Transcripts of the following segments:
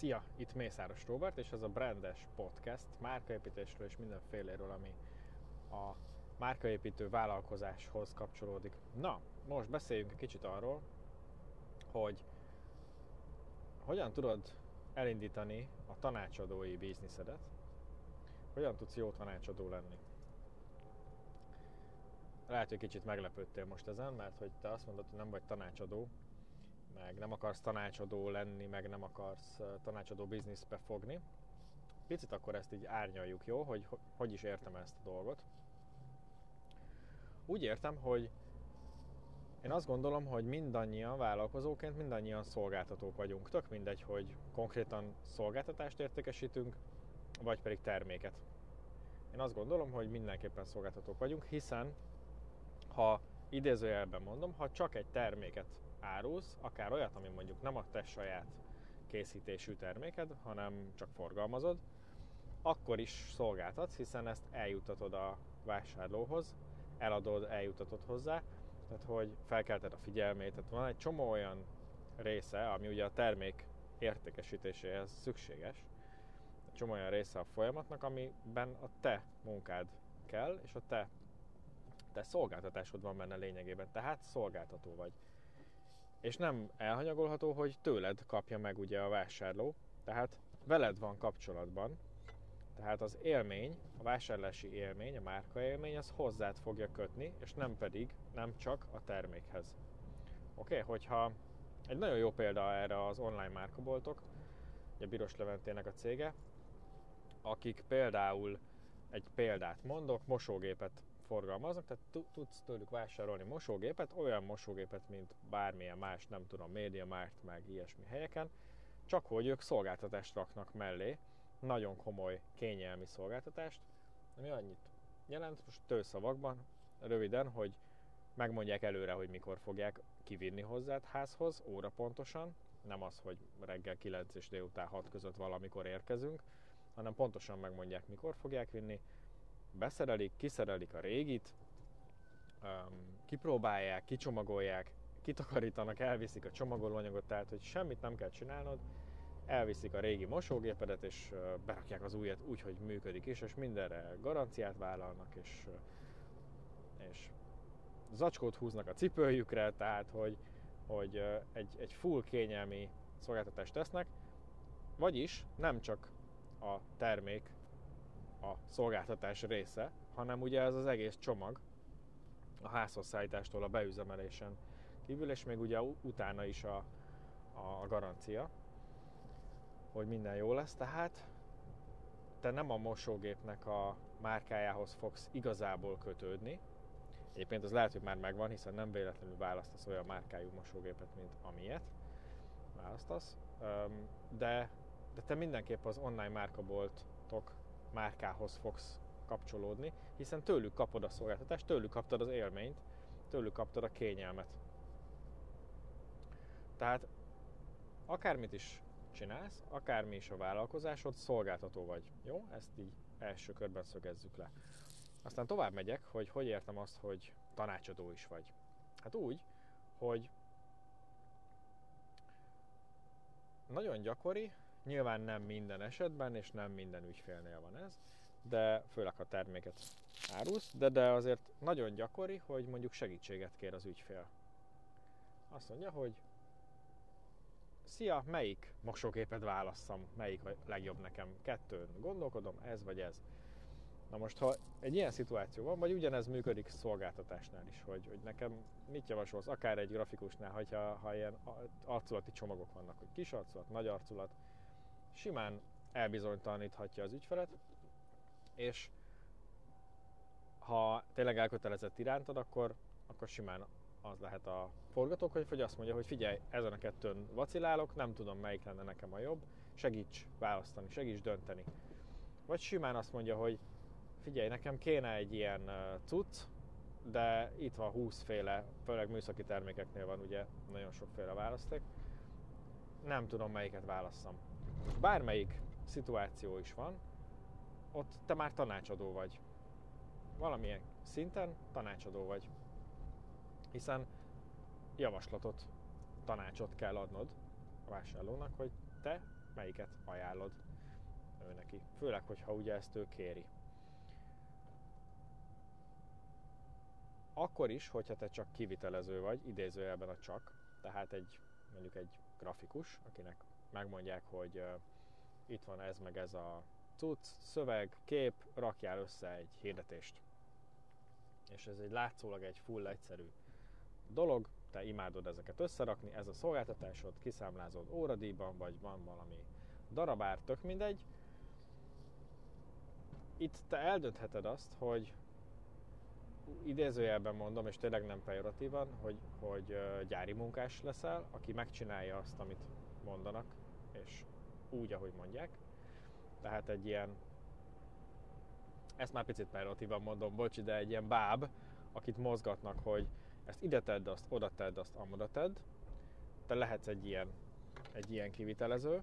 Szia, itt Mészáros Robert, és ez a Brandes Podcast márkaépítésről és mindenféléről, ami a márkaépítő vállalkozáshoz kapcsolódik. Na, most beszéljünk egy kicsit arról, hogy hogyan tudod elindítani a tanácsadói bizniszedet, hogyan tudsz jó tanácsadó lenni. Lehet, hogy kicsit meglepődtél most ezen, mert hogy te azt mondod, hogy nem vagy tanácsadó, meg nem akarsz tanácsadó lenni, meg nem akarsz tanácsadó bizniszbe fogni. Picit akkor ezt így árnyaljuk, jó? Hogy hogy is értem ezt a dolgot. Úgy értem, hogy én azt gondolom, hogy mindannyian vállalkozóként, mindannyian szolgáltatók vagyunk. Tök mindegy, hogy konkrétan szolgáltatást értékesítünk, vagy pedig terméket. Én azt gondolom, hogy mindenképpen szolgáltatók vagyunk, hiszen ha idézőjelben mondom, ha csak egy terméket árulsz, akár olyat, ami mondjuk nem a te saját készítésű terméked, hanem csak forgalmazod, akkor is szolgáltatsz, hiszen ezt eljutatod a vásárlóhoz, eladod, eljutatod hozzá, tehát hogy felkelted a figyelmét, tehát van egy csomó olyan része, ami ugye a termék értékesítéséhez szükséges, egy csomó olyan része a folyamatnak, amiben a te munkád kell, és a te, te szolgáltatásod van benne lényegében, tehát szolgáltató vagy és nem elhanyagolható, hogy tőled kapja meg ugye a vásárló, tehát veled van kapcsolatban, tehát az élmény, a vásárlási élmény, a márka élmény, az hozzád fogja kötni, és nem pedig, nem csak a termékhez. Oké, okay? hogyha egy nagyon jó példa erre az online márkaboltok, ugye Biros Leventének a cége, akik például egy példát mondok, mosógépet forgalmaznak, tehát tudsz tőlük vásárolni mosógépet, olyan mosógépet, mint bármilyen más, nem tudom, MediaMarkt, meg ilyesmi helyeken, csak hogy ők szolgáltatást raknak mellé, nagyon komoly, kényelmi szolgáltatást, ami annyit jelent, most tőszavakban, röviden, hogy megmondják előre, hogy mikor fogják kivinni hozzád házhoz, óra pontosan, nem az, hogy reggel 9 és délután 6 között valamikor érkezünk, hanem pontosan megmondják, mikor fogják vinni, beszerelik, kiszerelik a régit, um, kipróbálják, kicsomagolják, kitakarítanak, elviszik a csomagolóanyagot, tehát hogy semmit nem kell csinálnod, elviszik a régi mosógépedet, és berakják az újat úgy, hogy működik is, és mindenre garanciát vállalnak, és, és zacskót húznak a cipőjükre, tehát hogy, hogy egy, egy full kényelmi szolgáltatást tesznek, vagyis nem csak a termék a szolgáltatás része, hanem ugye ez az egész csomag a házhoz szállítástól a beüzemelésen kívül, és még ugye utána is a, a garancia, hogy minden jó lesz, tehát te nem a mosógépnek a márkájához fogsz igazából kötődni. Egyébként az lehet, hogy már megvan, hiszen nem véletlenül választasz olyan márkájú mosógépet, mint amilyet választasz. De, de te mindenképp az online márkaboltok márkához fogsz kapcsolódni, hiszen tőlük kapod a szolgáltatást, tőlük kaptad az élményt, tőlük kaptad a kényelmet. Tehát akármit is csinálsz, akármi is a vállalkozásod, szolgáltató vagy. Jó? Ezt így első körben szögezzük le. Aztán tovább megyek, hogy hogy értem azt, hogy tanácsadó is vagy. Hát úgy, hogy nagyon gyakori, Nyilván nem minden esetben, és nem minden ügyfélnél van ez, de főleg ha terméket árulsz, de, de azért nagyon gyakori, hogy mondjuk segítséget kér az ügyfél. Azt mondja, hogy Szia, melyik mosógépet válasszam, melyik a legjobb nekem? Kettőn gondolkodom, ez vagy ez. Na most, ha egy ilyen szituáció van, vagy ugyanez működik szolgáltatásnál is, hogy, hogy nekem mit javasolsz, akár egy grafikusnál, hogyha, ha ilyen arculati csomagok vannak, hogy kis arculat, nagy arculat, simán elbizonytalaníthatja az ügyfelet, és ha tényleg elkötelezett irántad, akkor, akkor simán az lehet a forgatókönyv, hogy azt mondja, hogy figyelj, ezen a kettőn vacilálok, nem tudom melyik lenne nekem a jobb, segíts választani, segíts dönteni. Vagy simán azt mondja, hogy figyelj, nekem kéne egy ilyen cucc, de itt van 20 féle, főleg műszaki termékeknél van ugye nagyon sokféle választék, nem tudom melyiket válasszam bármelyik szituáció is van, ott te már tanácsadó vagy. Valamilyen szinten tanácsadó vagy. Hiszen javaslatot, tanácsot kell adnod a vásárlónak, hogy te melyiket ajánlod ő neki. Főleg, hogyha ugye ezt ő kéri. Akkor is, hogyha te csak kivitelező vagy, idézőjelben a csak, tehát egy mondjuk egy grafikus, akinek megmondják, hogy itt van ez meg ez a cucc, szöveg, kép, rakjál össze egy hirdetést. És ez egy látszólag egy full egyszerű dolog, te imádod ezeket összerakni, ez a szolgáltatásod, kiszámlázod óradíjban, vagy van valami darabár, tök mindegy. Itt te eldöntheted azt, hogy idézőjelben mondom, és tényleg nem pejoratívan, hogy, hogy gyári munkás leszel, aki megcsinálja azt, amit mondanak, és úgy, ahogy mondják. Tehát egy ilyen, ezt már picit pejoratívan mondom, bocs, de egy ilyen báb, akit mozgatnak, hogy ezt ide tedd, azt oda tedd, azt amoda tedd. Te lehetsz egy ilyen, egy ilyen kivitelező.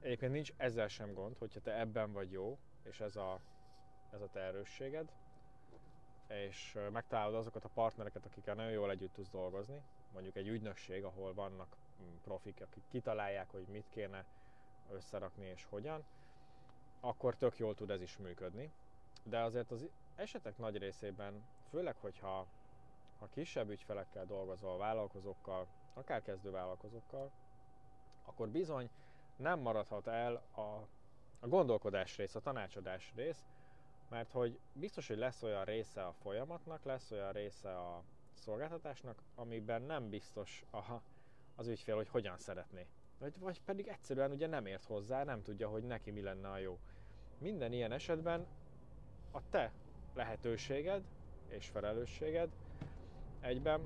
Egyébként nincs ezzel sem gond, hogyha te ebben vagy jó, és ez a, ez a te erősséged, és megtalálod azokat a partnereket, akikkel nagyon jól együtt tudsz dolgozni, mondjuk egy ügynökség, ahol vannak profik, akik kitalálják, hogy mit kéne összerakni és hogyan, akkor tök jól tud ez is működni. De azért az esetek nagy részében, főleg, hogyha ha kisebb ügyfelekkel dolgozol, vállalkozókkal, akár kezdő vállalkozókkal, akkor bizony nem maradhat el a, a gondolkodás rész, a tanácsadás rész, mert hogy biztos, hogy lesz olyan része a folyamatnak, lesz olyan része a szolgáltatásnak, amiben nem biztos a, az ügyfél, hogy hogyan szeretné. Vagy, vagy pedig egyszerűen ugye nem ért hozzá, nem tudja, hogy neki mi lenne a jó. Minden ilyen esetben a te lehetőséged és felelősséged egyben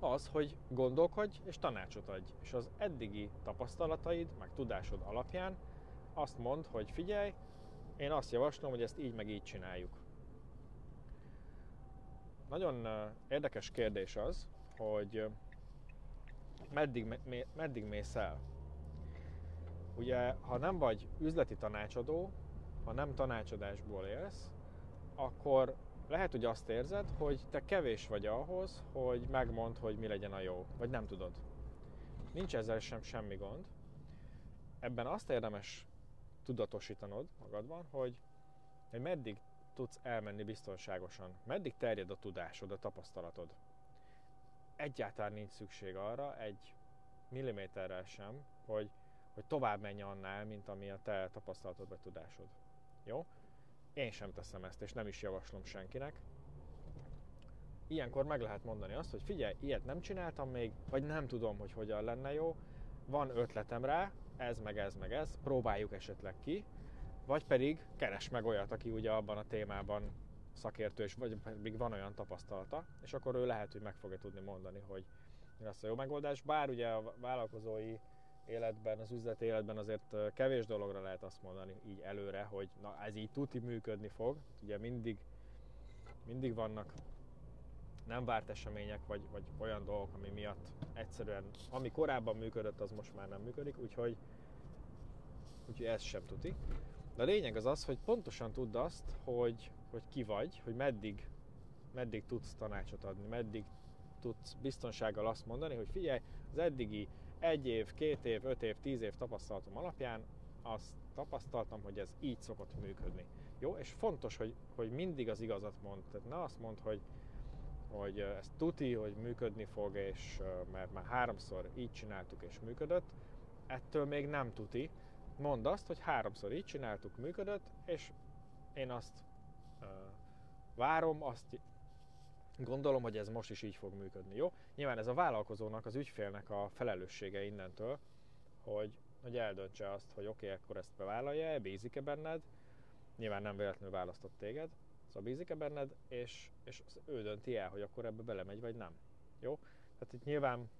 az, hogy gondolkodj és tanácsot adj. És az eddigi tapasztalataid, meg tudásod alapján azt mond, hogy figyelj, én azt javaslom, hogy ezt így meg így csináljuk. Nagyon érdekes kérdés az, hogy meddig, meddig mész el. Ugye, ha nem vagy üzleti tanácsadó, ha nem tanácsadásból élsz, akkor lehet, hogy azt érzed, hogy te kevés vagy ahhoz, hogy megmond, hogy mi legyen a jó, vagy nem tudod. Nincs ezzel sem semmi gond. Ebben azt érdemes tudatosítanod magadban, hogy, hogy meddig tudsz elmenni biztonságosan, meddig terjed a tudásod, a tapasztalatod. Egyáltalán nincs szükség arra, egy milliméterrel sem, hogy, hogy tovább menj annál, mint ami a te tapasztalatod vagy tudásod. Jó? Én sem teszem ezt, és nem is javaslom senkinek. Ilyenkor meg lehet mondani azt, hogy figyelj, ilyet nem csináltam még, vagy nem tudom, hogy hogyan lenne jó, van ötletem rá, ez meg ez meg ez, próbáljuk esetleg ki, vagy pedig keres meg olyat, aki ugye abban a témában szakértő, és vagy pedig van olyan tapasztalata, és akkor ő lehet, hogy meg fogja tudni mondani, hogy mi lesz a jó megoldás. Bár ugye a vállalkozói életben, az üzleti életben azért kevés dologra lehet azt mondani így előre, hogy na ez így tuti működni fog. Ugye mindig, mindig vannak nem várt események, vagy, vagy olyan dolgok, ami miatt egyszerűen, ami korábban működött, az most már nem működik, úgyhogy, úgyhogy ez sem tuti. De a lényeg az az, hogy pontosan tudd azt, hogy, hogy ki vagy, hogy meddig, meddig tudsz tanácsot adni, meddig tudsz biztonsággal azt mondani, hogy figyelj, az eddigi egy év, két év, öt év, tíz év tapasztalatom alapján azt tapasztaltam, hogy ez így szokott működni. Jó, és fontos, hogy, hogy mindig az igazat mond. Tehát ne azt mond, hogy, hogy ez tuti, hogy működni fog, és mert már háromszor így csináltuk és működött, ettől még nem tuti. Mondd azt, hogy háromszor így csináltuk, működött, és én azt uh, várom, azt Gondolom, hogy ez most is így fog működni, jó? Nyilván ez a vállalkozónak, az ügyfélnek a felelőssége innentől, hogy, hogy eldöntse azt, hogy oké, okay, akkor ezt bevállalja-e, bízik-e benned, nyilván nem véletlenül választott téged, szóval bízik-e benned, és, és ő dönti el, hogy akkor ebbe belemegy, vagy nem. Jó? Tehát itt nyilván,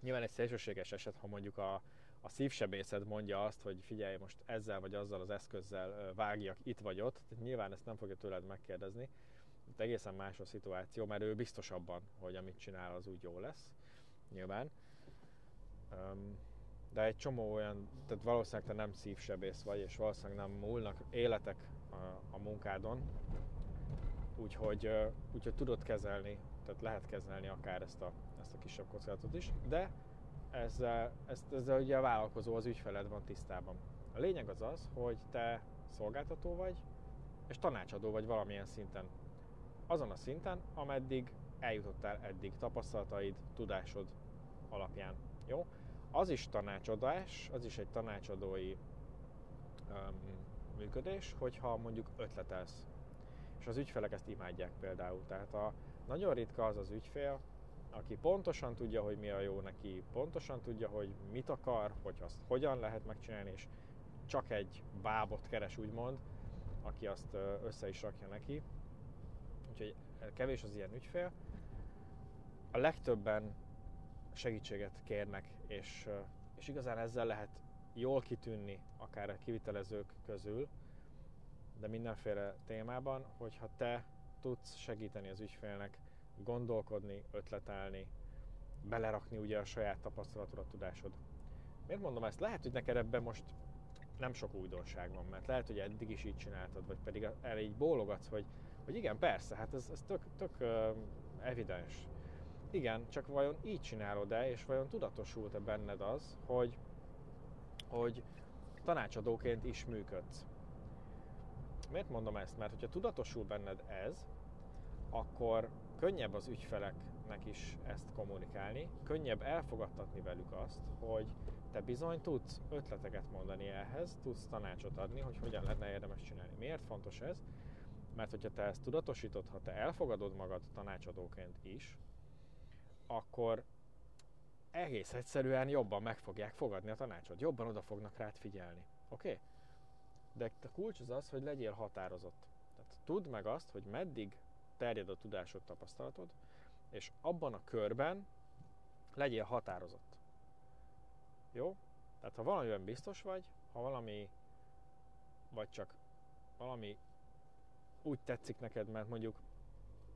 nyilván egy szélsőséges eset, ha mondjuk a, a szívsebészed mondja azt, hogy figyelj, most ezzel vagy azzal az eszközzel vágjak itt vagy ott, tehát nyilván ezt nem fogja tőled megkérdezni, itt egészen más a szituáció, mert ő biztos abban, hogy amit csinál, az úgy jó lesz, nyilván. De egy csomó olyan, tehát valószínűleg te nem szívsebész vagy, és valószínűleg nem múlnak életek a, a munkádon, úgyhogy, úgyhogy tudod kezelni, tehát lehet kezelni akár ezt a, ezt a kisebb kockázatot is, de ezzel, ezt, ezzel ugye a vállalkozó, az ügyfeled van tisztában. A lényeg az az, hogy te szolgáltató vagy, és tanácsadó vagy valamilyen szinten. Azon a szinten, ameddig eljutottál eddig tapasztalataid, tudásod alapján. Jó? Az is tanácsadás, az is egy tanácsadói um, működés, hogyha mondjuk ötletelsz. És az ügyfelek ezt imádják például. Tehát a, nagyon ritka az az ügyfél, aki pontosan tudja, hogy mi a jó neki, pontosan tudja, hogy mit akar, hogy azt hogyan lehet megcsinálni, és csak egy bábot keres, úgymond, aki azt össze is rakja neki. Úgyhogy kevés az ilyen ügyfél. A legtöbben segítséget kérnek, és, és igazán ezzel lehet jól kitűnni akár a kivitelezők közül, de mindenféle témában, hogyha te tudsz segíteni az ügyfélnek gondolkodni, ötletelni, belerakni ugye a saját tapasztalatod, tudásod. Miért mondom ezt? Lehet, hogy neked ebben most nem sok újdonság van, mert lehet, hogy eddig is így csináltad, vagy pedig el így bólogatsz, hogy, hogy igen, persze, hát ez, ez tök, tök evidens. Igen, csak vajon így csinálod-e, és vajon tudatosult-e benned az, hogy, hogy tanácsadóként is működsz? Miért mondom ezt? Mert hogyha tudatosul benned ez, akkor könnyebb az ügyfeleknek is ezt kommunikálni, könnyebb elfogadtatni velük azt, hogy te bizony tudsz ötleteket mondani ehhez, tudsz tanácsot adni, hogy hogyan lenne érdemes csinálni. Miért fontos ez? Mert hogyha te ezt tudatosítod, ha te elfogadod magad tanácsadóként is, akkor egész egyszerűen jobban meg fogják fogadni a tanácsot, jobban oda fognak rád figyelni. Oké? Okay? De a kulcs az az, hogy legyél határozott. Tehát tudd meg azt, hogy meddig terjed a tudásod, tapasztalatod, és abban a körben legyél határozott. Jó? Tehát ha valamiben biztos vagy, ha valami, vagy csak valami úgy tetszik neked, mert mondjuk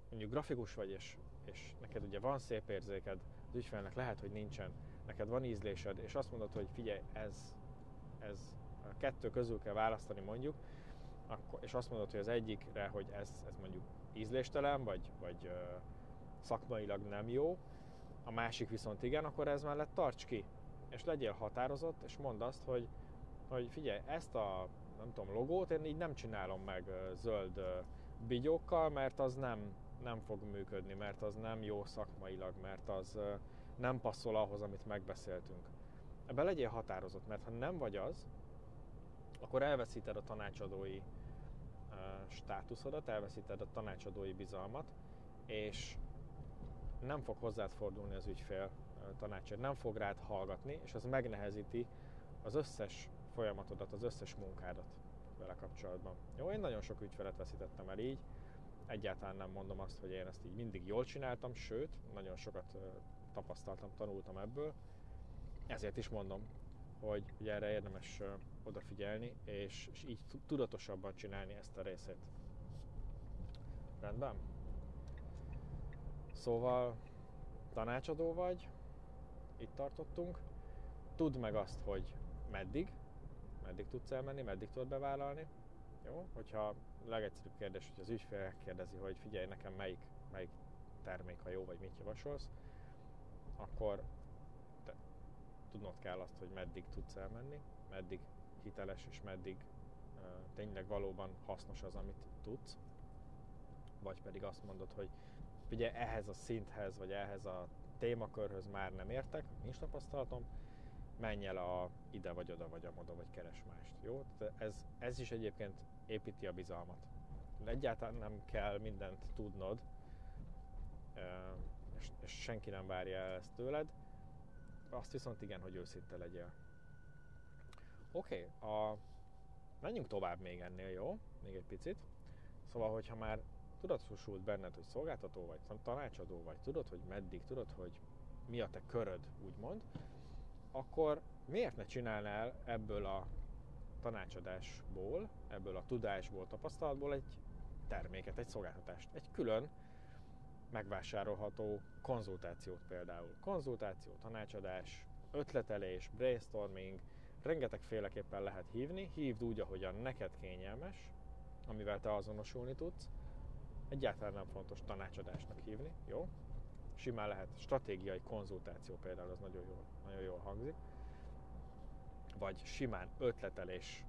mondjuk grafikus vagy, és, és neked ugye van szép érzéked, az ügyfelnek lehet, hogy nincsen, neked van ízlésed, és azt mondod, hogy figyelj, ez, ez a kettő közül kell választani mondjuk, akkor, és azt mondod, hogy az egyikre, hogy ez, ez mondjuk ízléstelen, vagy, vagy szakmailag nem jó, a másik viszont igen, akkor ez mellett tarts ki, és legyél határozott, és mondd azt, hogy, hogy figyelj, ezt a nem tudom, logót én így nem csinálom meg zöld bigyókkal, mert az nem, nem fog működni, mert az nem jó szakmailag, mert az nem passzol ahhoz, amit megbeszéltünk. Ebbe legyél határozott, mert ha nem vagy az, akkor elveszíted a tanácsadói státuszodat, elveszíted a tanácsadói bizalmat, és nem fog hozzád fordulni az ügyfél tanácsért, nem fog rád hallgatni, és az megnehezíti az összes folyamatodat, az összes munkádat vele kapcsolatban. Jó, én nagyon sok ügyfelet veszítettem el így, egyáltalán nem mondom azt, hogy én ezt így mindig jól csináltam, sőt, nagyon sokat tapasztaltam, tanultam ebből, ezért is mondom, hogy ugye erre érdemes odafigyelni, és, és így tudatosabban csinálni ezt a részét. Rendben? Szóval tanácsadó vagy, itt tartottunk, tudd meg azt, hogy meddig, meddig tudsz elmenni, meddig tudod bevállalni. Jó? Hogyha legegyszerűbb kérdés, hogy az ügyfél kérdezi, hogy figyelj nekem melyik, melyik termék a jó, vagy mit javasolsz, akkor tudnod kell azt, hogy meddig tudsz elmenni, meddig hiteles, és meddig uh, tényleg valóban hasznos az, amit tudsz. Vagy pedig azt mondod, hogy figyelj, ehhez a szinthez, vagy ehhez a témakörhöz már nem értek, nincs tapasztalatom, menj el a ide vagy oda vagy amoda, vagy keres mást. Jó? Ez, ez is egyébként építi a bizalmat. Egyáltalán nem kell mindent tudnod, és, és senki nem várja el ezt tőled. Azt viszont igen, hogy őszinte legyél. Oké, okay, a... menjünk tovább még ennél, jó? Még egy picit. Szóval, hogyha már tudatosult benned, hogy szolgáltató vagy, tanácsadó vagy, tudod, hogy meddig, tudod, hogy mi a te köröd, úgymond, akkor miért ne csinálnál ebből a tanácsadásból, ebből a tudásból, tapasztalatból egy terméket, egy szolgáltatást, egy külön megvásárolható konzultációt például. Konzultáció, tanácsadás, ötletelés, brainstorming, rengeteg féleképpen lehet hívni, hívd úgy, ahogyan neked kényelmes, amivel te azonosulni tudsz, egyáltalán nem fontos tanácsadásnak hívni, jó? simán lehet stratégiai konzultáció például, az nagyon jól, nagyon jól hangzik, vagy simán ötletelés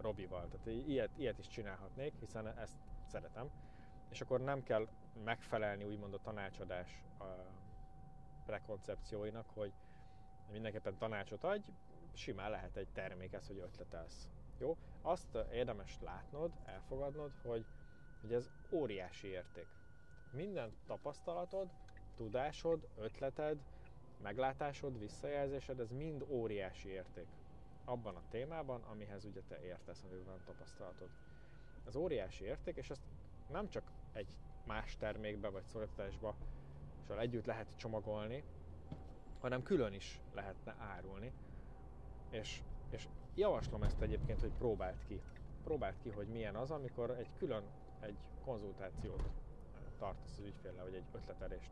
Robival, tehát ilyet, ilyet is csinálhatnék, hiszen ezt szeretem, és akkor nem kell megfelelni úgymond a tanácsadás a prekoncepcióinak, hogy mindenképpen tanácsot adj, simán lehet egy termék ez, hogy ötletelsz. Jó? Azt érdemes látnod, elfogadnod, hogy, hogy ez óriási érték. Minden tapasztalatod, tudásod, ötleted, meglátásod, visszajelzésed, ez mind óriási érték. Abban a témában, amihez ugye te értesz, amiben van tapasztalatod. Ez óriási érték, és ezt nem csak egy más termékbe vagy szolgáltatásba és együtt lehet csomagolni, hanem külön is lehetne árulni. És, és javaslom ezt egyébként, hogy próbált ki. Próbált ki, hogy milyen az, amikor egy külön egy konzultációt tartasz az ügyféllel, vagy egy ötletelést.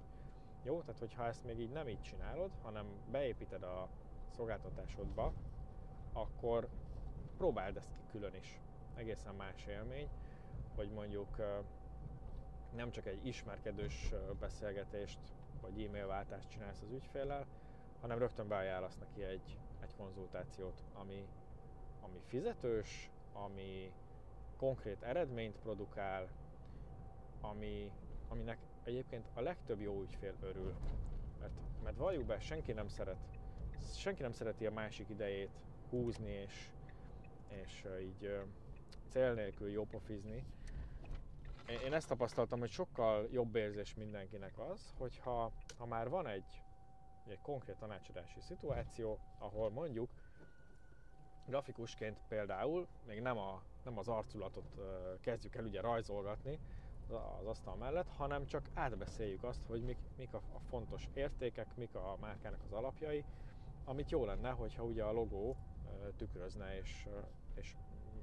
Jó, tehát hogyha ezt még így nem így csinálod, hanem beépíted a szolgáltatásodba, akkor próbáld ezt ki külön is. Egészen más élmény, hogy mondjuk nem csak egy ismerkedős beszélgetést vagy e-mail váltást csinálsz az ügyféllel, hanem rögtön beajánlasz neki egy, egy konzultációt, ami, ami fizetős, ami konkrét eredményt produkál, ami, aminek egyébként a legtöbb jó ügyfél örül. Mert, mert valljuk be, senki nem szeret, senki nem szereti a másik idejét húzni és, és így cél nélkül jópofizni. Én ezt tapasztaltam, hogy sokkal jobb érzés mindenkinek az, hogyha ha már van egy, egy konkrét tanácsadási szituáció, ahol mondjuk grafikusként például még nem, a, nem az arculatot kezdjük el ugye rajzolgatni az asztal mellett, hanem csak átbeszéljük azt, hogy mik, mik a, a fontos értékek, mik a márkának az alapjai, amit jó lenne, hogyha ugye a logó tükrözne és, és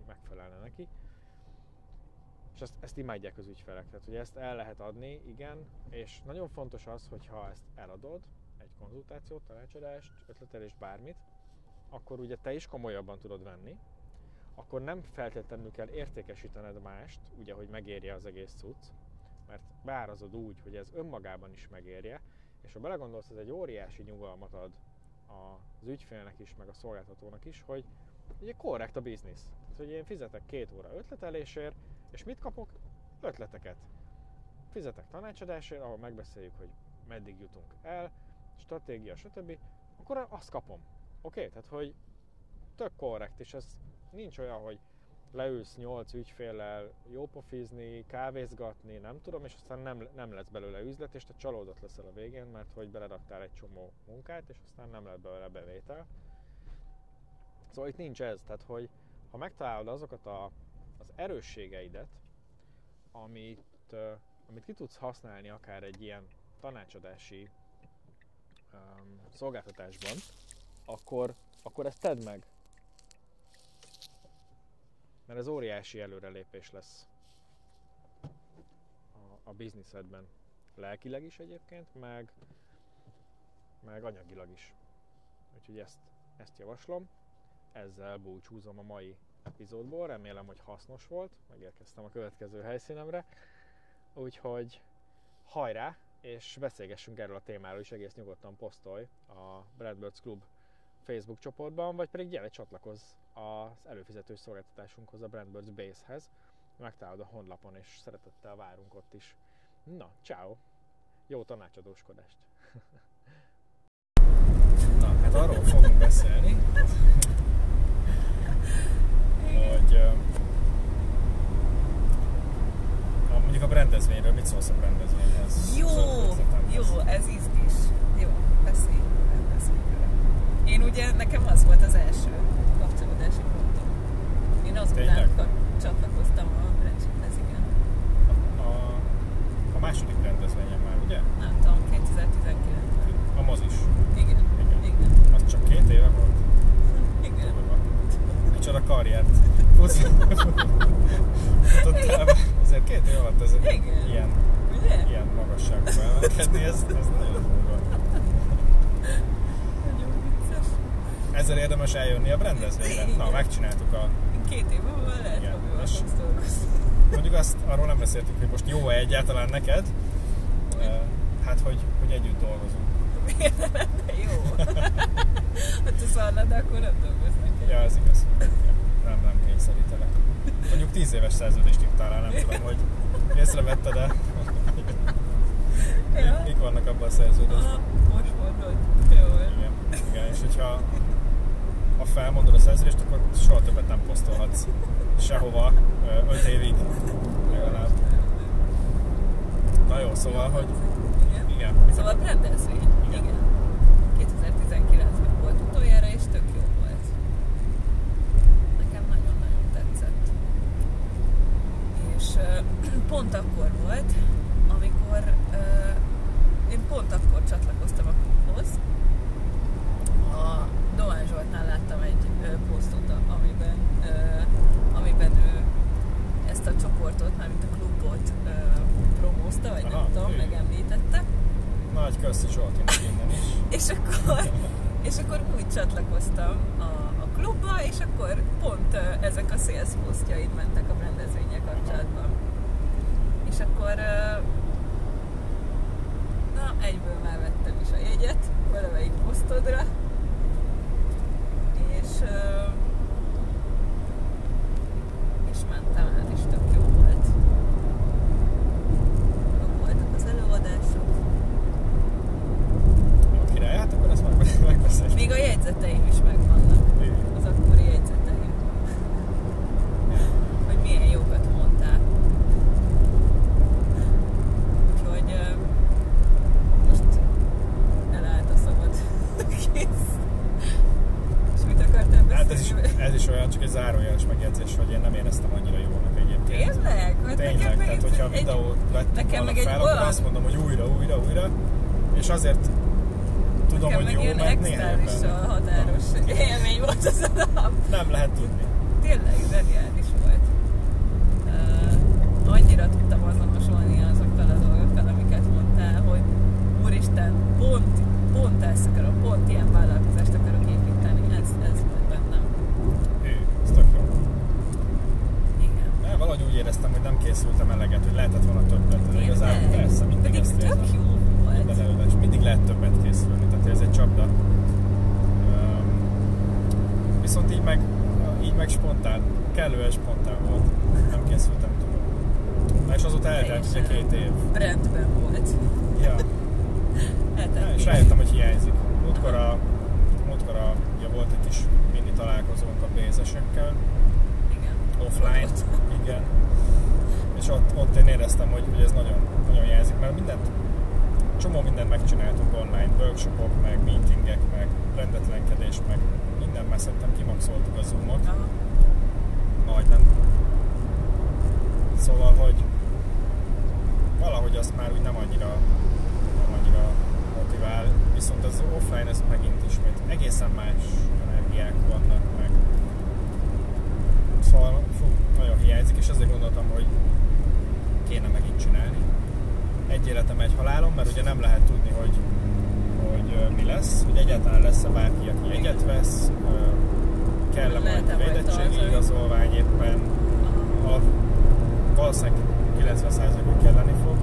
megfelelne neki. És ezt, ezt imádják az ügyfelek, tehát hogy ezt el lehet adni, igen, és nagyon fontos az, hogyha ezt eladod, egy konzultációt, tanácsadást, ötletelést, bármit, akkor ugye te is komolyabban tudod venni, akkor nem feltétlenül kell értékesítened mást, ugye, hogy megérje az egész cucc, mert beárazod úgy, hogy ez önmagában is megérje, és ha belegondolsz, ez egy óriási nyugalmat ad az ügyfélnek is, meg a szolgáltatónak is, hogy ugye korrekt a biznisz. Tehát, hogy én fizetek két óra ötletelésért, és mit kapok? Ötleteket. Fizetek tanácsadásért, ahol megbeszéljük, hogy meddig jutunk el, stratégia, stb. Akkor azt kapom. Oké? Okay? Tehát, hogy tök korrekt, és ez nincs olyan, hogy leülsz nyolc ügyféllel jópofizni, kávézgatni, nem tudom, és aztán nem, nem lesz belőle üzlet, és te csalódott leszel a végén, mert hogy beleraktál egy csomó munkát, és aztán nem lett belőle bevétel. Szóval itt nincs ez, tehát hogy ha megtalálod azokat a, az erősségeidet, amit, amit ki tudsz használni akár egy ilyen tanácsadási um, szolgáltatásban, akkor, akkor ezt tedd meg. Mert ez óriási előrelépés lesz a, a bizniszedben. Lelkileg is egyébként, meg, meg anyagilag is. Úgyhogy ezt, ezt javaslom. Ezzel búcsúzom a mai epizódból. Remélem, hogy hasznos volt. Megérkeztem a következő helyszínemre. Úgyhogy hajrá, és beszélgessünk erről a témáról is egész nyugodtan posztolj a Brandbirds Club Facebook csoportban, vagy pedig gyere csatlakozz az előfizetős szolgáltatásunkhoz, a Brandbirds Base-hez. Megtalálod a honlapon, és szeretettel várunk ott is. Na, ciao! Jó tanácsadóskodást! Na, hát arról fogunk beszélni, hogy uh, mondjuk a rendezvényről, mit szólsz a rendezvényhez? Jó, jó, ez is. Jó, beszéljünk a rendezvényről. Én ugye, nekem az volt az első kapcsolódási pontom. Én azután csatlakoztam a Brexithez, igen. A, a második rendezvényen már, ugye? Nem tudom, 2019-ben. A mozis. Igen. Igen. Igen. Az csak két éve volt? Micsoda karriert. Azért két év alatt ez Igen. ilyen, Ugye? ilyen magasságban emelkedni, ez, ez nagyon durva. Nagyon vicces. Ezzel érdemes eljönni a rendezvényre. Na, megcsináltuk a... Két év múlva lehet, Igen. hogy És- fogsz dolgozni. Mondjuk azt arról nem beszéltük, hogy most jó-e egyáltalán neked. Hát, hogy, hogy együtt dolgozunk. Miért lenne jó? hát a szarnád, akkor nem dolgoznak. Ja, ez igaz. Nem, nem kényszerítelek. Mondjuk 10 éves szerződést írtál rá, nem tudom, hogy észrevetted-e. Ja. Mik vannak abban a szerződésben? Most mondod. Jó. Igen, igen, és hogyha ha felmondod a szerződést, akkor soha többet nem posztolhatsz sehova 5 évig legalább. Na jó, szóval, hogy Igen. igen. Szóval rendezvény. Igen. Igen. 2019-ben volt utoljára, és tök jó volt. Nekem nagyon-nagyon tetszett. És uh, pont akkor volt, workshopok, meg meetingek, meg rendetlenkedés, meg minden messzettem, kimaxoltuk a Zoomot, Aha. majdnem. Szóval, hogy valahogy azt már úgy nem annyira, nem annyira motivál, viszont az offline ez megint ismét egészen más energiák vannak, meg szóval fú, nagyon hiányzik, és azért gondoltam, hogy kéne megint csinálni. Egy életem, egy halálom, mert ugye nem lehet tudni, hogy, hogy mi lesz, hogy egyáltalán lesz-e bárki, aki jegyet vesz, kell-e majd védettségi igazolvány éppen, a valószínűleg 90%-ig kelleni fog,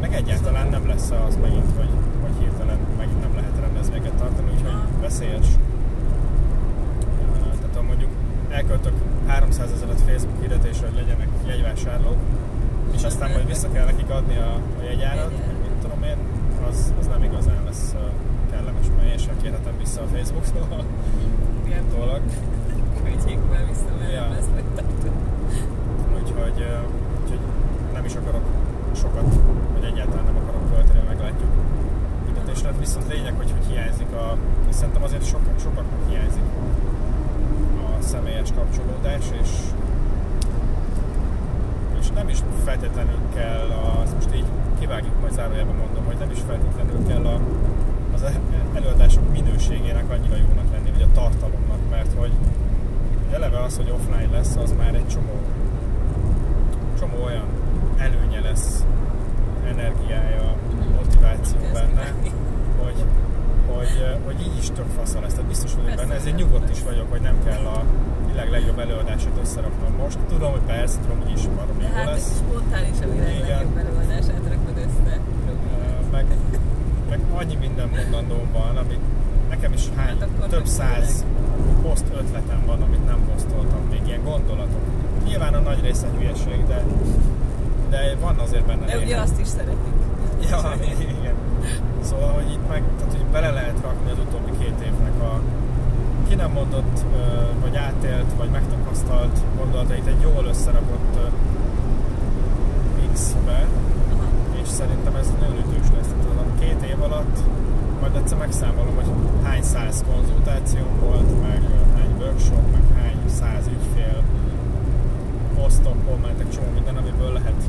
meg egyáltalán nem lesz az megint, hogy, hogy hirtelen megint nem lehet rendezvényeket tartani, úgyhogy veszélyes. Tehát ha mondjuk elköltök 300 ezeret Facebook hirdetésre, hogy legyenek jegyvásárlók, és aztán majd vissza kell nekik adni a, a jegyárat, mit tudom én, az, az nem igazán lesz kellemes, sem kérhetem vissza a Facebooktól Igen. dolog. Küldjék be vissza, mert Ja. lesz. Úgyhogy, úgyhogy nem is akarok sokat, vagy egyáltalán nem akarok költeni, meglátjuk. Hirdetésre, viszont lényeg, hogy, hogy hiányzik a, és szerintem azért sok, sokaknak hiányzik a személyes kapcsolódás, és, és nem is feltétlenül kell, a, most így kivágjuk, majd zárójelben mondom, hogy nem is feltétlenül kell a, az előadások minőségének annyira jónak lenni, vagy a tartalomnak, mert hogy eleve az, hogy offline lesz, az már egy csomó csomó olyan előnye lesz, energiája, motiváció benne, hogy, hogy, hogy így is tök fasza lesz. Tehát biztos vagyok Persze, benne, ezért nyugodt is vagyok, hogy nem kell a világ legjobb előadását összeraknom most. Tudom, hogy persze, tudom, hogy is baromi jó hát lesz. spontán is a világ Igen. legjobb előadását rakod össze. Ö, Meg meg annyi minden mondandóm van, amit nekem is hány, Hát több száz poszt ötletem van, amit nem posztoltam, még ilyen gondolatok. Nyilván a nagy része hülyeség, de, de van azért benne De ugye azt is szeretik. Ja, igen. Szóval, hogy itt meg, tehát, hogy bele lehet rakni az utóbbi két évnek a ki nem mondott, vagy átélt, vagy megtapasztalt gondolatait egy jól összerakott mixbe, és szerintem ez nagyon ütős lesz. Tehát a két év alatt majd egyszer megszámolom, hogy hány száz konzultáció volt, meg hány workshop, meg hány száz ügyfél, posztok, kommentek, csomó minden, amiből lehet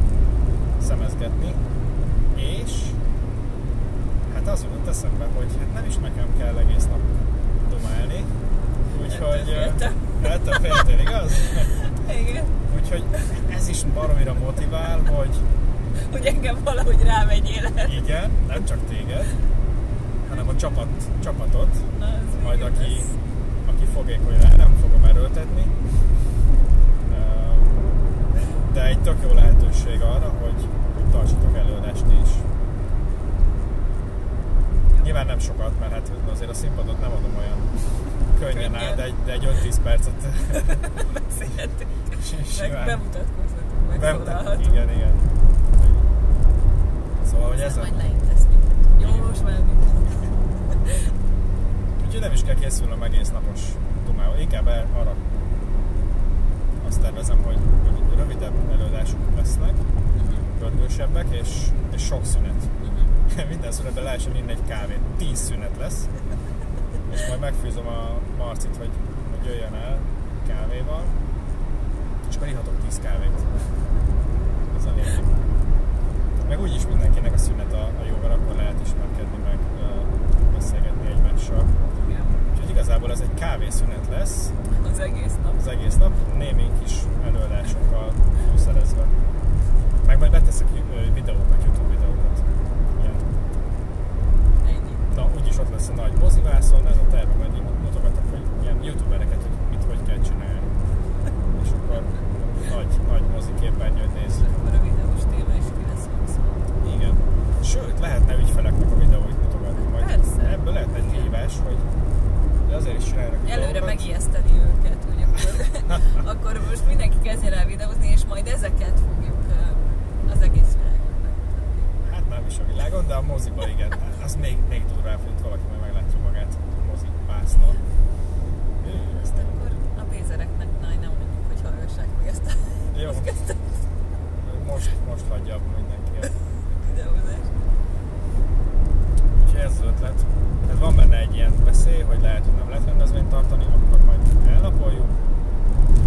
szemezgetni. És hát az jutott eszembe, hogy hát nem is nekem kell egész nap dumálni. Úgyhogy... Ettől féltél, igaz? Igen. Úgyhogy ez is baromira motivál, hogy Hogy engem valahogy rámegyél el. igen, nem csak téged, hanem a csapat, csapatot, Az majd aki, ez- aki fogékony rá, nem fogom erőltetni. De egy tök jó lehetőség arra, hogy, tartsatok előadást is. Nyilván nem sokat, mert hát azért a színpadot nem adom olyan könnyen át, de egy, de egy 5-10 percet Beszélhetünk. Meg bemutatkozhatunk, meg Bem- szólalhatunk. Igen, igen. Szóval, hogy ez a... majd minket. Jó, most már. Úgyhogy nem is kell készülnöm egész napos dumával. Inkább arra azt tervezem, hogy, hogy rövidebb előadások lesznek, pörgősebbek, és, és sok szünet. Minden szünetben lehessen inni egy kávét. Tíz szünet lesz. És majd megfűzöm a Marcit, hogy, hogy jöjjön el kávéval. És akkor ihatok tíz kávét. Ez a lényeg. Meg úgyis mindenkinek a szünet a, a jó, mert akkor lehet ismerkedni, meg ö, beszélgetni egymással. Igen. Úgyhogy igazából ez egy kávészünet lesz Az egész nap. az egész nap, némi kis előadásokkal fűszerezve. Meg majd beteszek videókat, YouTube videókat. Ilyen. Ennyi. Na, úgyis ott lesz a nagy mozivászon, ez a terve, majd mutogatok, hogy ilyen youtubereket, hogy mit hogy kell csinálni. És akkor nagy, nagy mozi képernyőt És nézzük. akkor a videós téma is ki lesz maximum. Igen. Sőt, lehetne ügyfeleknek a videóit mutogatni. Majd Persze. Ebből lehetne egy hívás, hogy de azért is csinálnak Előre videókat. megijeszteni őket, hogy akkor, akkor most mindenki kezdjen el videózni, és majd ezeket fogjuk ö, az egész világon bemutatni. Hát nem is a világon, de a moziba igen. Az még, még durvább, hogy itt valaki majd meglátja magát a mozi pásznon. Azt akkor a pézereknek nagy nem mondjuk, hogy hallgassák meg ezt a Jó. podcastot, Most, most hagyja abba mindenki. a videózást. Úgyhogy ez az ötlet. Ez van benne egy ilyen veszély, hogy lehet, hogy nem lehet rendezvényt tartani, akkor majd elnapoljuk.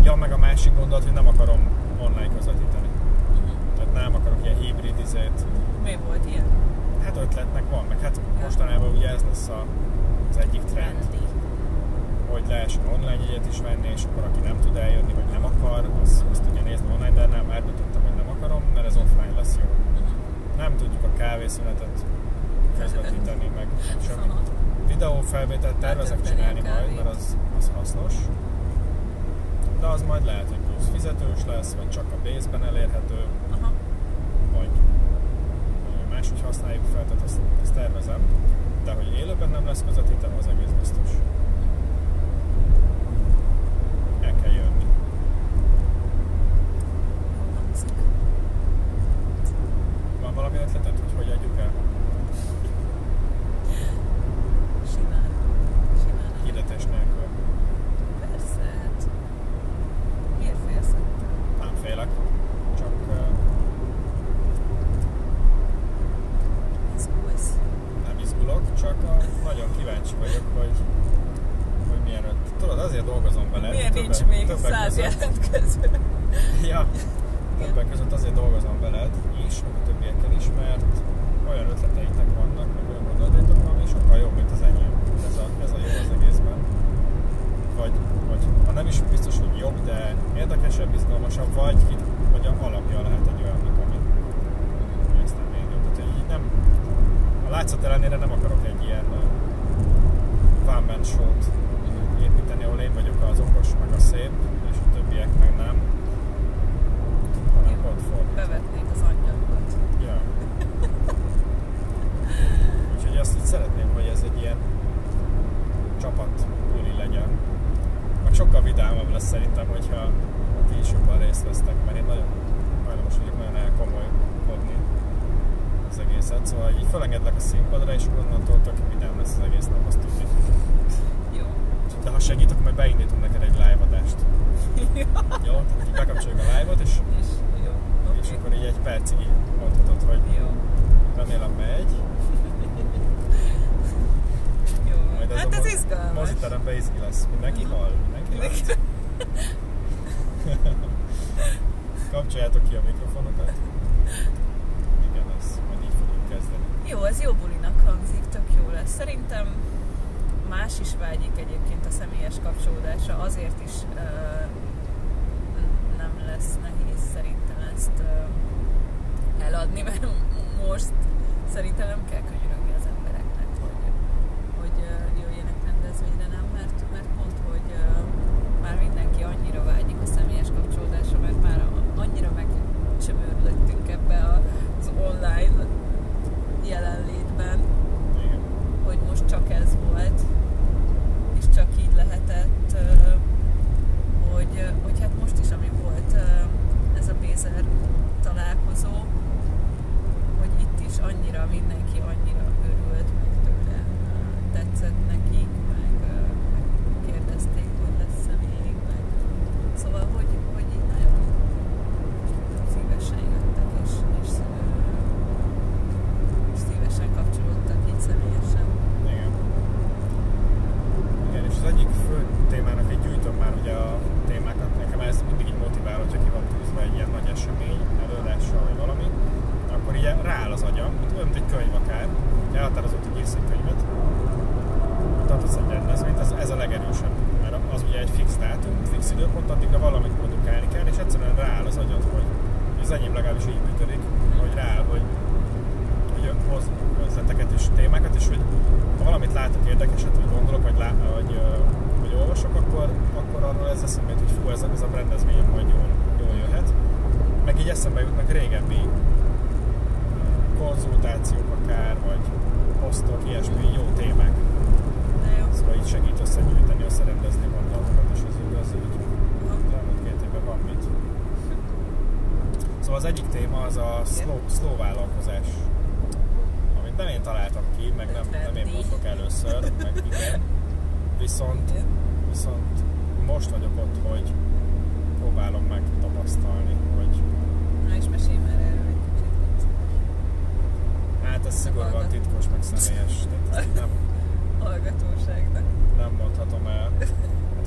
Ja, meg a másik gondolat, hogy nem akarom online közvetíteni. Tehát nem akarok ilyen hibrid izét. Mi volt ilyen? Hát ötletnek van, meg hát mostanában ugye ez lesz a, az egyik trend, Trendi. hogy lehessen online jegyet is venni, és akkor aki nem tud eljönni, vagy nem akar, az, az tudja nézni online, de nem, eldöntöttem, hogy nem akarom, mert ez offline lesz jó. Nem tudjuk a kávészünetet közvetíteni, meg meg semmit. Aha. Videófelvételt tervezek Átölteni a csinálni majd, kávét. mert az, az hasznos. De az majd lehet, hogy plusz fizetős lesz, vagy csak a base-ben elérhető, Aha. vagy vagy máshogy használjuk fel, tehát azt, azt tervezem. De hogy élőben nem lesz közvetítve, az egész biztos. El kell jönni. Jól hangzik. Van valami ötleted, hogy hogy adjuk el? Simán. Simán. Hirdetés nélkül. Persze, hát. Miért félsz ettől? Nem félek. Csak uh, Izgulsz. nem izgulok, csak uh, nagyon kíváncsi vagyok, hogy, hogy milyen öt. Tudod, azért dolgozom vele. Miért nincs többek- még többek száz között- jelentkező? Ja, többek között azért dolgozom veled is, meg a többiekkel is, mert olyan ötleteitek vannak, meg olyan gondolataitok van, és sokkal jobb, mint az enyém. Ez a, ez a jó az egészben. Vagy, vagy ha nem is biztos, hogy jobb, de érdekesebb, izgalmasabb, vagy, ki- vagy a alapja lehet egy olyannak, ami, ami aztán még jobb. Tehát, hogy így nem, a látszat ellenére nem akarok egy ilyen uh, one man show-t építeni, ahol én vagyok az okos, meg a szép, és a többiek meg nem. Hanem pont fordítva. Bevetnék az angyalokat. Ja. Úgyhogy ezt jobb lesz szerintem, hogyha ti is jobban részt vesztek, mert én nagyon hajlamos vagyok nagyon elkomolykodni az egészet. Szóval így felengedlek a színpadra, és onnantól tök vidám lesz az egész nap, azt tudni. Jó. De ha segít, akkor majd beindítunk neked egy live adást. Jó? Tehát így bekapcsoljuk a live-ot, és, És jó. és Oké. akkor így egy percig így mondhatod, hogy Jó. remélem megy. Jó. Majd Hát ez mo- izgalmas. Moziteremben izgi lesz. Mindenki hall, mindenki lát. Kapcsoljátok ki a mikrofonokat. Igen, ez majd így fogjuk kezdeni. Jó, ez jó bulinak hangzik, tök jó lesz. Szerintem más is vágyik egyébként a személyes kapcsolódásra, azért is uh, nem lesz nehéz szerintem ezt uh, eladni, mert most szerintem nem kell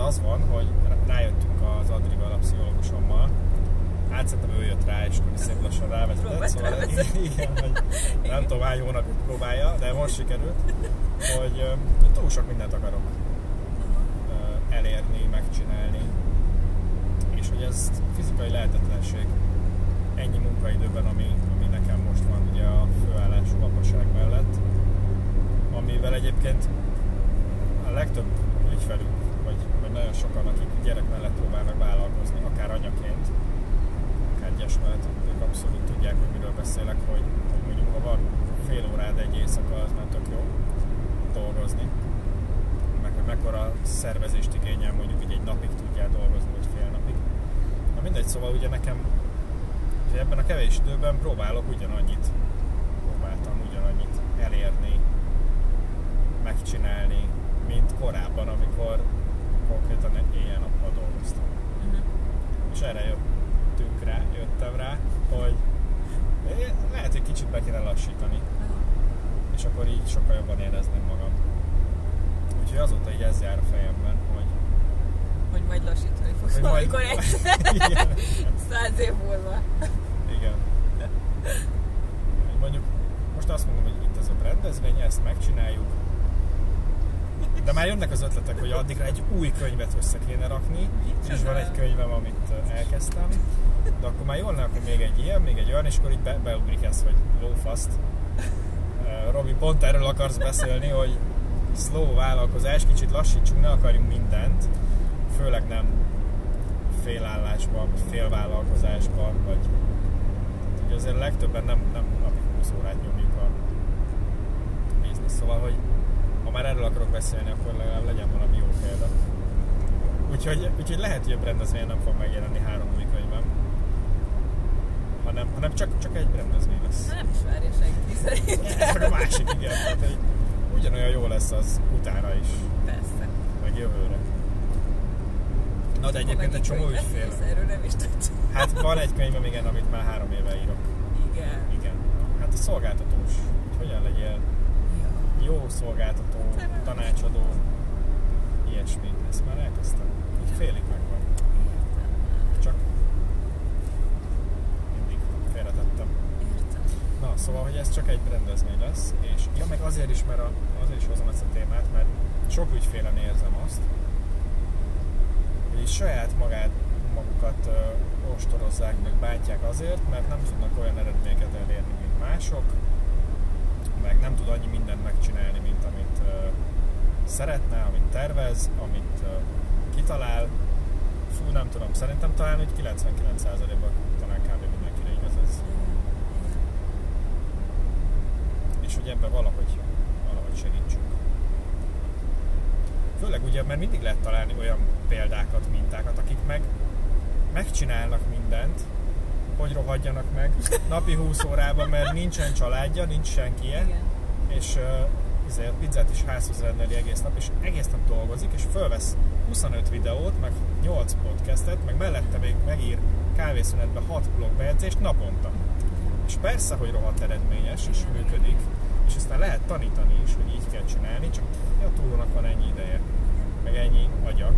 az van, hogy rájöttünk az Adrival, a pszichológusommal, hát szerintem ő jött rá, és akkor szép lassan rávezetett, szóval igen, hogy nem tudom hány hónapig próbálja, de most sikerült, hogy túl sok mindent akarok elérni, megcsinálni, és hogy ez fizikai lehetetlenség ennyi munkaidőben, ami, ami nekem most van ugye a főállású apaság mellett, amivel egyébként a legtöbb ügyfelünk, vagy nagyon sokan, akik gyerek mellett próbálnak vállalkozni, akár anyaként, akár gyes mellett, ők abszolút tudják, hogy miről beszélek, hogy, hogy mondjuk ha van fél órád egy éjszaka, az már tök jó dolgozni, meg hogy mekkora szervezést igényel, mondjuk így egy napig tudjál dolgozni, vagy fél napig. Na mindegy, szóval ugye nekem ugye ebben a kevés időben próbálok ugyanannyit, próbáltam ugyanannyit elérni, megcsinálni, mint korábban, amikor konkrétan éjjel-nappal dolgoztam. Uh-huh. És erre jöttünk rá, jöttem rá, hogy lehet, hogy kicsit be kéne lassítani, és akkor így sokkal jobban érezném magam. Úgyhogy azóta így ez jár a fejemben, hogy, Hogy majd lassítani fogsz hogy majd... valamikor egyszer, Igen. száz év múlva. Igen. Mondjuk most azt mondom, hogy itt ez a rendezvény, ezt megcsináljuk, de már jönnek az ötletek, hogy addigra egy új könyvet össze kéne rakni, és van egy könyvem, amit elkezdtem, de akkor már jól lenne, még egy ilyen, még egy olyan, és akkor így be, beugrik ez, hogy lófaszt. Robi, pont erről akarsz beszélni, hogy slow vállalkozás, kicsit lassítsunk, ne akarjunk mindent, főleg nem félállásban, félvállalkozásban, vagy ugye azért legtöbben nem, nem napi 20 órát nyomjuk a biznisz. Szóval, hogy ha már erről akarok beszélni, akkor legalább legyen valami jó példa. Úgyhogy, úgyhogy lehet, hogy a rendezvény nem fog megjelenni három új könyvem. Hanem, hanem csak, csak egy rendezvény lesz. Nem is várja senki szerintem. A másik, igen. Tehát, hogy ugyanolyan jó lesz az utána is, Persze. meg jövőre. Na de egyébként egy csomó ügyfél. Erről nem is tudtam. Hát van egy könyvem, igen, amit már három éve írok. Igen. Igen. Hát a szolgáltatós. Hogy hogyan legyél. Jó szolgáltató, tanácsadó, ilyesmi. Ezt már elkezdtem. Így félig megvan. Csak mindig félretettem. Na, szóval, hogy ez csak egy rendezvény lesz, és ja, meg azért is, mert a, azért is hozom ezt a témát, mert sok ügyfélen érzem azt, hogy saját magát, magukat uh, ostorozzák, meg bántják azért, mert nem tudnak olyan eredményeket elérni, mint mások, meg nem tud annyi megcsinálni, mint amit uh, szeretne, amit tervez, amit uh, kitalál. Fú, nem tudom, szerintem talán hogy 99%-ban talán kb. mindenkire igaz ez. és hogy ebben valahogy, valahogy segítsünk. Főleg ugye, mert mindig lehet találni olyan példákat, mintákat, akik meg megcsinálnak mindent, hogy rohadjanak meg napi 20 órában, mert nincsen családja, nincs senkije, Igen. És uh, ezért pizzát is házhoz rendeli egész nap, és egész nap dolgozik, és fölvesz 25 videót, meg 8 podcastet, meg mellette még megír kávészünetben 6 blogbejegyzést naponta. És persze, hogy rohadt eredményes, és működik, és aztán lehet tanítani is, hogy így kell csinálni, csak a túlónak van ennyi ideje, meg ennyi agya.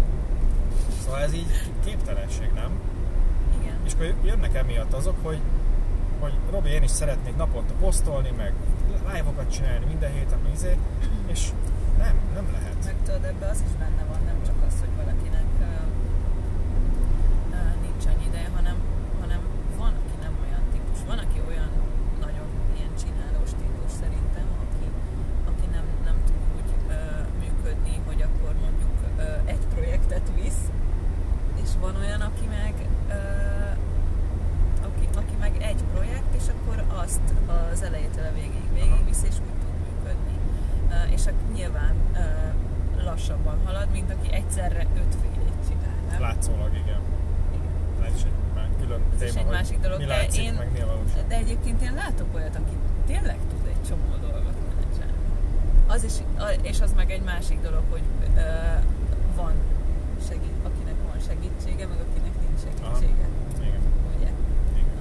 Szóval ez így képtelenség, nem? Igen. És akkor jönnek emiatt azok, hogy, hogy Robi, én is szeretnék naponta posztolni, meg live-okat csinálni minden héten, meg izé, és nem, nem lehet. Meg tudod, ebbe az is benne van, nem csak az, hogy valakinek uh, nincs annyi ideje, hanem, hanem van, aki nem olyan típus. Van, aki olyan nagyon ilyen csinálós típus szerintem, aki, aki nem, nem tud úgy uh, működni, hogy akkor mondjuk uh, egy projektet visz, és van olyan, aki meg uh, aki, aki meg egy projekt, és akkor azt az elejétől a végig végigvisz, és úgy tud működni. Uh, és akkor nyilván uh, lassabban halad, mint aki egyszerre ötfélét csinál. Nem? Látszólag, igen. Igen. Ez is egy már külön Ez téma, is egy hogy másik dolog, de én, meg mi de egyébként én látok olyat, aki tényleg tud egy csomó dolgot menedzselni. Az is, és az meg egy másik dolog, hogy uh, van segít, akinek van segítsége, meg akinek nincs segítsége. Igen. Ugye? Igen.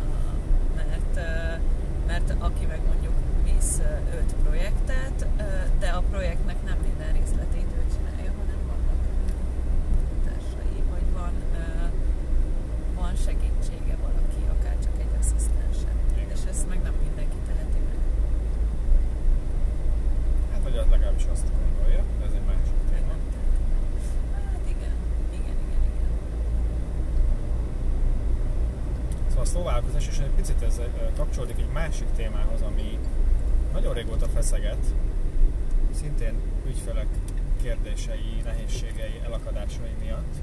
mert, ö, mert aki meg mondjuk visz ö, öt projektet, ö, de a projektnek nem minden részletét ő csinálja, hanem vannak ö, társai, vagy van, ö, van segítsége valaki, akár csak egy asszisztense. Igen. És ezt meg nem mindenki teheti meg. Hát, vagy az legalábbis azt gondolja, de ez egy másik téma. Hát igen, igen, igen, igen. Szóval a szloválkozás, és egy picit ez ö, kapcsolódik egy másik témához, ami nagyon régóta feszeget, szintén ügyfelek kérdései, nehézségei, elakadásai miatt.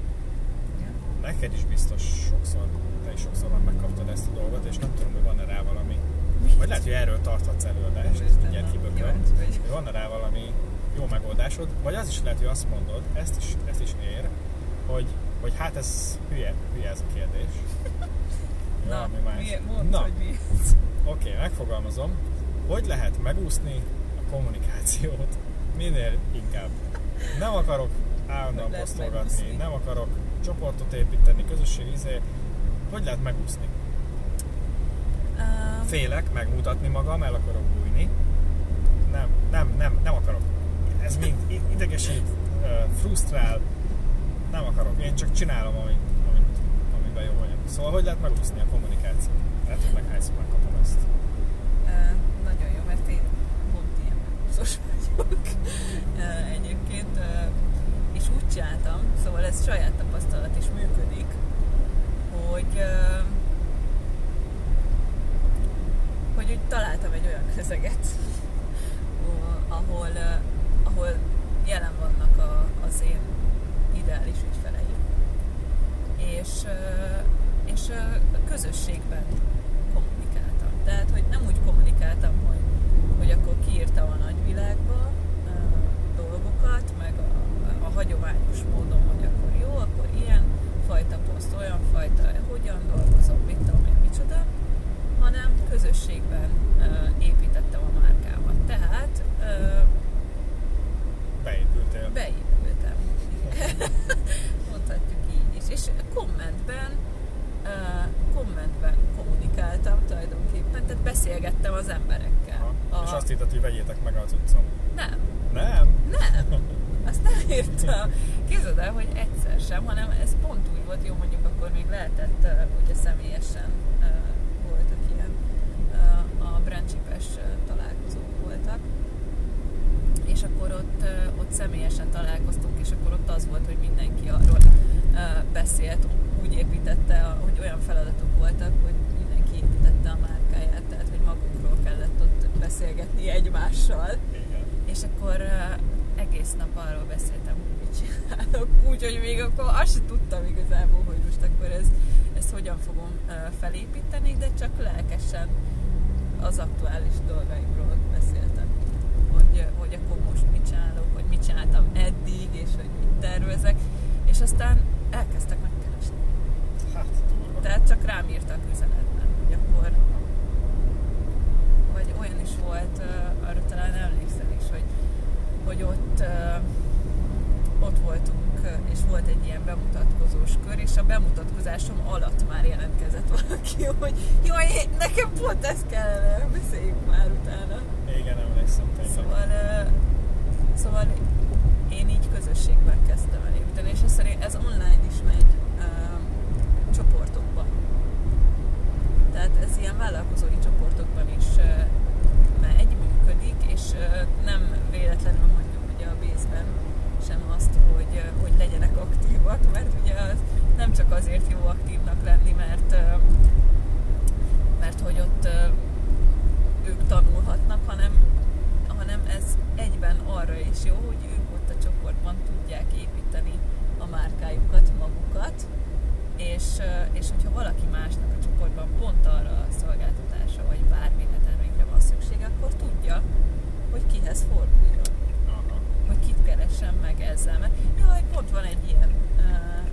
Neked is biztos sokszor, te is sokszor már megkaptad ezt a dolgot, és nem tudom, hogy van-e rá valami. Vagy lehet, hogy erről tarthatsz előadást, mindjárt na, kibököm. Hogy van-e rá valami jó megoldásod, vagy az is lehet, hogy azt mondod, ezt is, ezt is ér, hogy, hogy hát ez hülye, hülye ez a kérdés. Na, Valami más. mi, mondd, Na, hogy mi. Oké, okay, megfogalmazom. Hogy lehet megúszni a kommunikációt minél inkább? Nem akarok állandóan posztolgatni, nem akarok csoportot építeni, közösségi izé. Hogy lehet megúszni? Um, Félek megmutatni magam, el akarok bújni. Nem, nem, nem, nem akarok. Ez mind idegesít, frusztrál. Nem akarok. Én csak csinálom, amit, amit, amiben jó vagyok. Szóval hogy lehet megúszni a kommunikációt? Lehet, hogy meg hányszor megkapom ezt. Ö, nagyon jó, mert én pont ilyen Ö, egyébként, és úgy csináltam, szóval ez saját tapasztalat is működik, hogy hogy úgy találtam egy olyan közeget, ahol, ahol jelen vannak a, az én ideális ügyfeleim. És, és közösségben kommunikáltam. Tehát, hogy nem úgy kommunikáltam, hogy, hogy akkor kiírtam a nagyvilágba dolgokat, meg a, a hagyományos módon, hogy akkor jó, akkor ilyen rajta, hogyan dolgozom, mit tudom én, micsoda, hanem közösségben ö, építettem a márkámat. Tehát ö, Beépültél. beépültem. Mondhatjuk így is. És kommentben, ö, kommentben kommunikáltam tulajdonképpen, tehát beszélgettem az emberekkel. Aha. És azt írtad, hogy vegyétek meg az utcon. Nem, Nem? nem. Azt nem írta. Képzeld el, hogy egyszer sem, hanem ez pont úgy volt, jó mondjuk akkor még lehetett, uh, ugye személyesen uh, voltak ilyen, uh, a Brancsipes uh, találkozók voltak, és akkor ott, uh, ott személyesen találkoztunk, és akkor ott az volt, hogy mindenki arról uh, beszélt, úgy építette, a- hogy olyan feladatok voltak, hogy mindenki építette a márkáját, tehát hogy magukról kellett ott beszélgetni egymással. Igen. És akkor uh, egész nap arról beszéltem, hogy mit csinálok. Úgyhogy még akkor azt sem tudtam igazából, hogy most akkor ez, ezt hogyan fogom felépíteni, de csak lelkesen az aktuális dolgaimról beszéltem. Hogy, hogy akkor most mit csinálok, hogy mit csináltam eddig, és hogy mit tervezek. És aztán elkezdtek megkeresni. Hát, durva. Tehát csak rám írtak üzenetben, hogy akkor vagy olyan is volt, arra talán emlékszel is, hogy, hogy ott, ott voltunk, és volt egy ilyen bemutatkozós kör, és a bemutatkozásom alatt már jelentkezett valaki, hogy jaj, nekem pont ezt kellene, beszéljünk már utána. Igen, emlékszem tényleg. Szóval, szóval én így közösségben kezdtem el építeni, és ez, ez online is megy csoportokban. Tehát ez ilyen vállalkozói csoportokban is megy, működik, és nem véletlenül mondjuk ugye a Bézben sem azt, hogy, hogy legyenek aktívak, mert ugye az nem csak azért jó aktívnak lenni, mert mert hogy ott ők tanulhatnak, hanem, hanem ez egyben arra is jó, hogy ők ott a csoportban tudják építeni a márkájukat, magukat, és, és hogyha valaki másnak a csoportban pont arra a szolgáltatásra, vagy bármire szüksége, akkor tudja, hogy kihez forduljon, Aha. hogy kit keressen meg ezzel, mert jaj, pont van egy ilyen uh,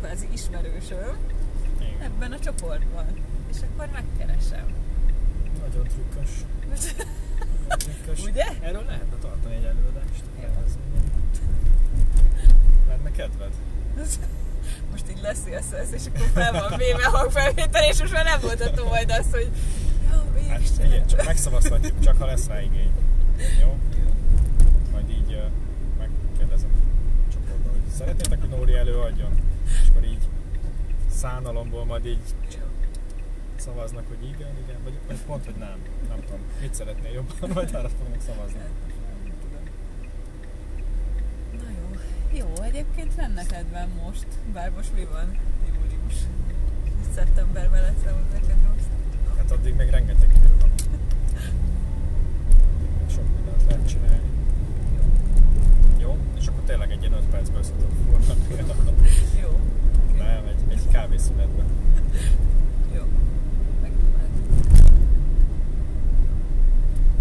kvázi ismerősöm Igen. ebben a csoportban, és akkor megkeresem. Nagyon trükkös. Nagyon trükkös. Ugye? Erről lehetne tartani egy előadást. Lenne kedved? Most így leszélsz ez, és akkor fel van véve a hangfelvétel, és most már nem mondhatom majd azt, hogy Hát figyelj, csak megszavaztatjuk, csak ha lesz rá igény. Jó? Majd így uh, megkérdezem a csoportban, hogy szeretnétek, hogy Nóri előadjon? És akkor így szánalomból majd így szavaznak, hogy igen, igen, vagy, vagy pont, hogy nem. Nem tudom, mit szeretnél jobban, majd arra fognak szavazni. Na jó. Jó, egyébként lenne kedvem most, bár most mi van? Július. Szeptemberben lesz neked rossz. Hát addig még rengeteg idő van. Még Sok mindent lehet csinálni. Jó? És akkor tényleg egy ilyen 5 percből szokott fordulni. Jó. Nem, egy, egy kávészünetben. Jó.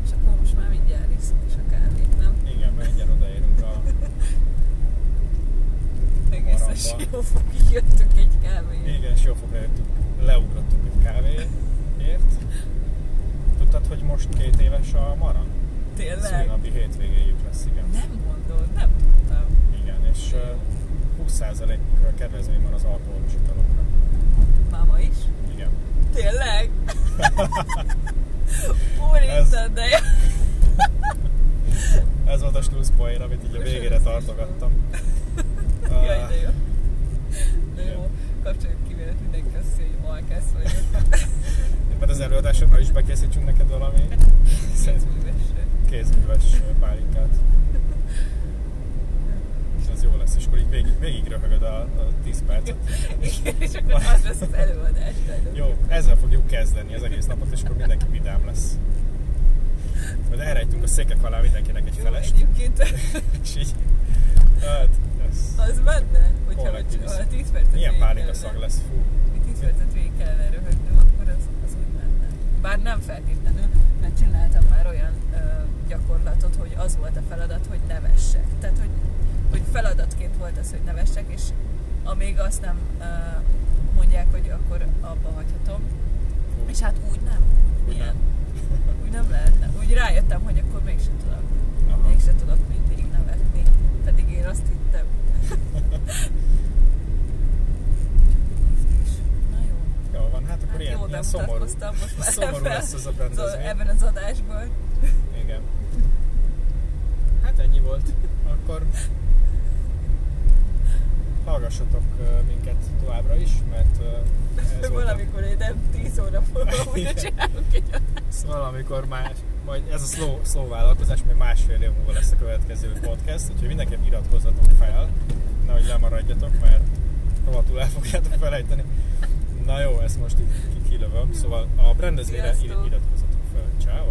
És akkor most már mindjárt iszunk is a kávét, nem? Igen, mert mindjárt odaérünk a... Fog, így jöttünk egy kávéért. Igen, fogra jöttünk, leugrottunk egy kávéért. Tudtad, hogy most két éves a Mara? Tényleg? Szülinapi hétvégéjük lesz, igen. Nem mondod, nem tudtam. Igen, és uh, 20% kedvezmény van az alkoholos italokra. Máma is? Igen. Tényleg? Úristen, de jó. Ez volt a slusz poén, amit így a végére tartogattam. Jaj, de jó. De jó. Kapcsoljuk ki vélet, mindenki azt hogy alkász vagyok. Mert az előadásokra is bekészítsünk neked valami Kézműves. kézműves pálinkát. És ez jó lesz, és akkor így végig, végig röhögöd a, a 10 percet. Igen, és akkor az lesz az előadás. Jó, ezzel fogjuk kezdeni az egész napot, és akkor mindenki vidám lesz. Majd elrejtünk a székek alá mindenkinek egy Jó, felest, egyébként és így... Hát, ez... az benne, hogyha isz- a 10 percet Milyen pálinka szag lesz, fú. 10 percet végig kellene röhögnöm, akkor az, az úgy menne. Bár nem feltétlenül, mert csináltam már olyan ö, gyakorlatot, hogy az volt a feladat, hogy nevessek. Tehát, hogy hogy feladatként volt az, hogy nevessek, és amíg azt nem uh, mondják, hogy akkor abba hagyhatom. És hát úgy nem. Milyen? Úgy nem lehetne. Úgy rájöttem, hogy akkor mégsem tudok. Aha. Mégsem tudok mindig nevetni. Pedig én azt hittem. Na jó. Van, hát akkor Hát ilyen, ilyen szomorú, szomorú lesz ez a rendezvény. ebben az adásban. Igen. Hát ennyi volt. Akkor hallgassatok minket továbbra is, mert ez Valamikor én nem 10 óra múlva újra csinálunk egy adást. valamikor más, majd ez a slow, slow vállalkozás, még másfél év múlva lesz a következő podcast, úgyhogy mindenképp iratkozzatok fel, nehogy lemaradjatok, mert rohadtul el fogjátok felejteni. Na jó, ezt most így ki- kilövöm, szóval a rendezvényre iratkozzatok fel. Ciao.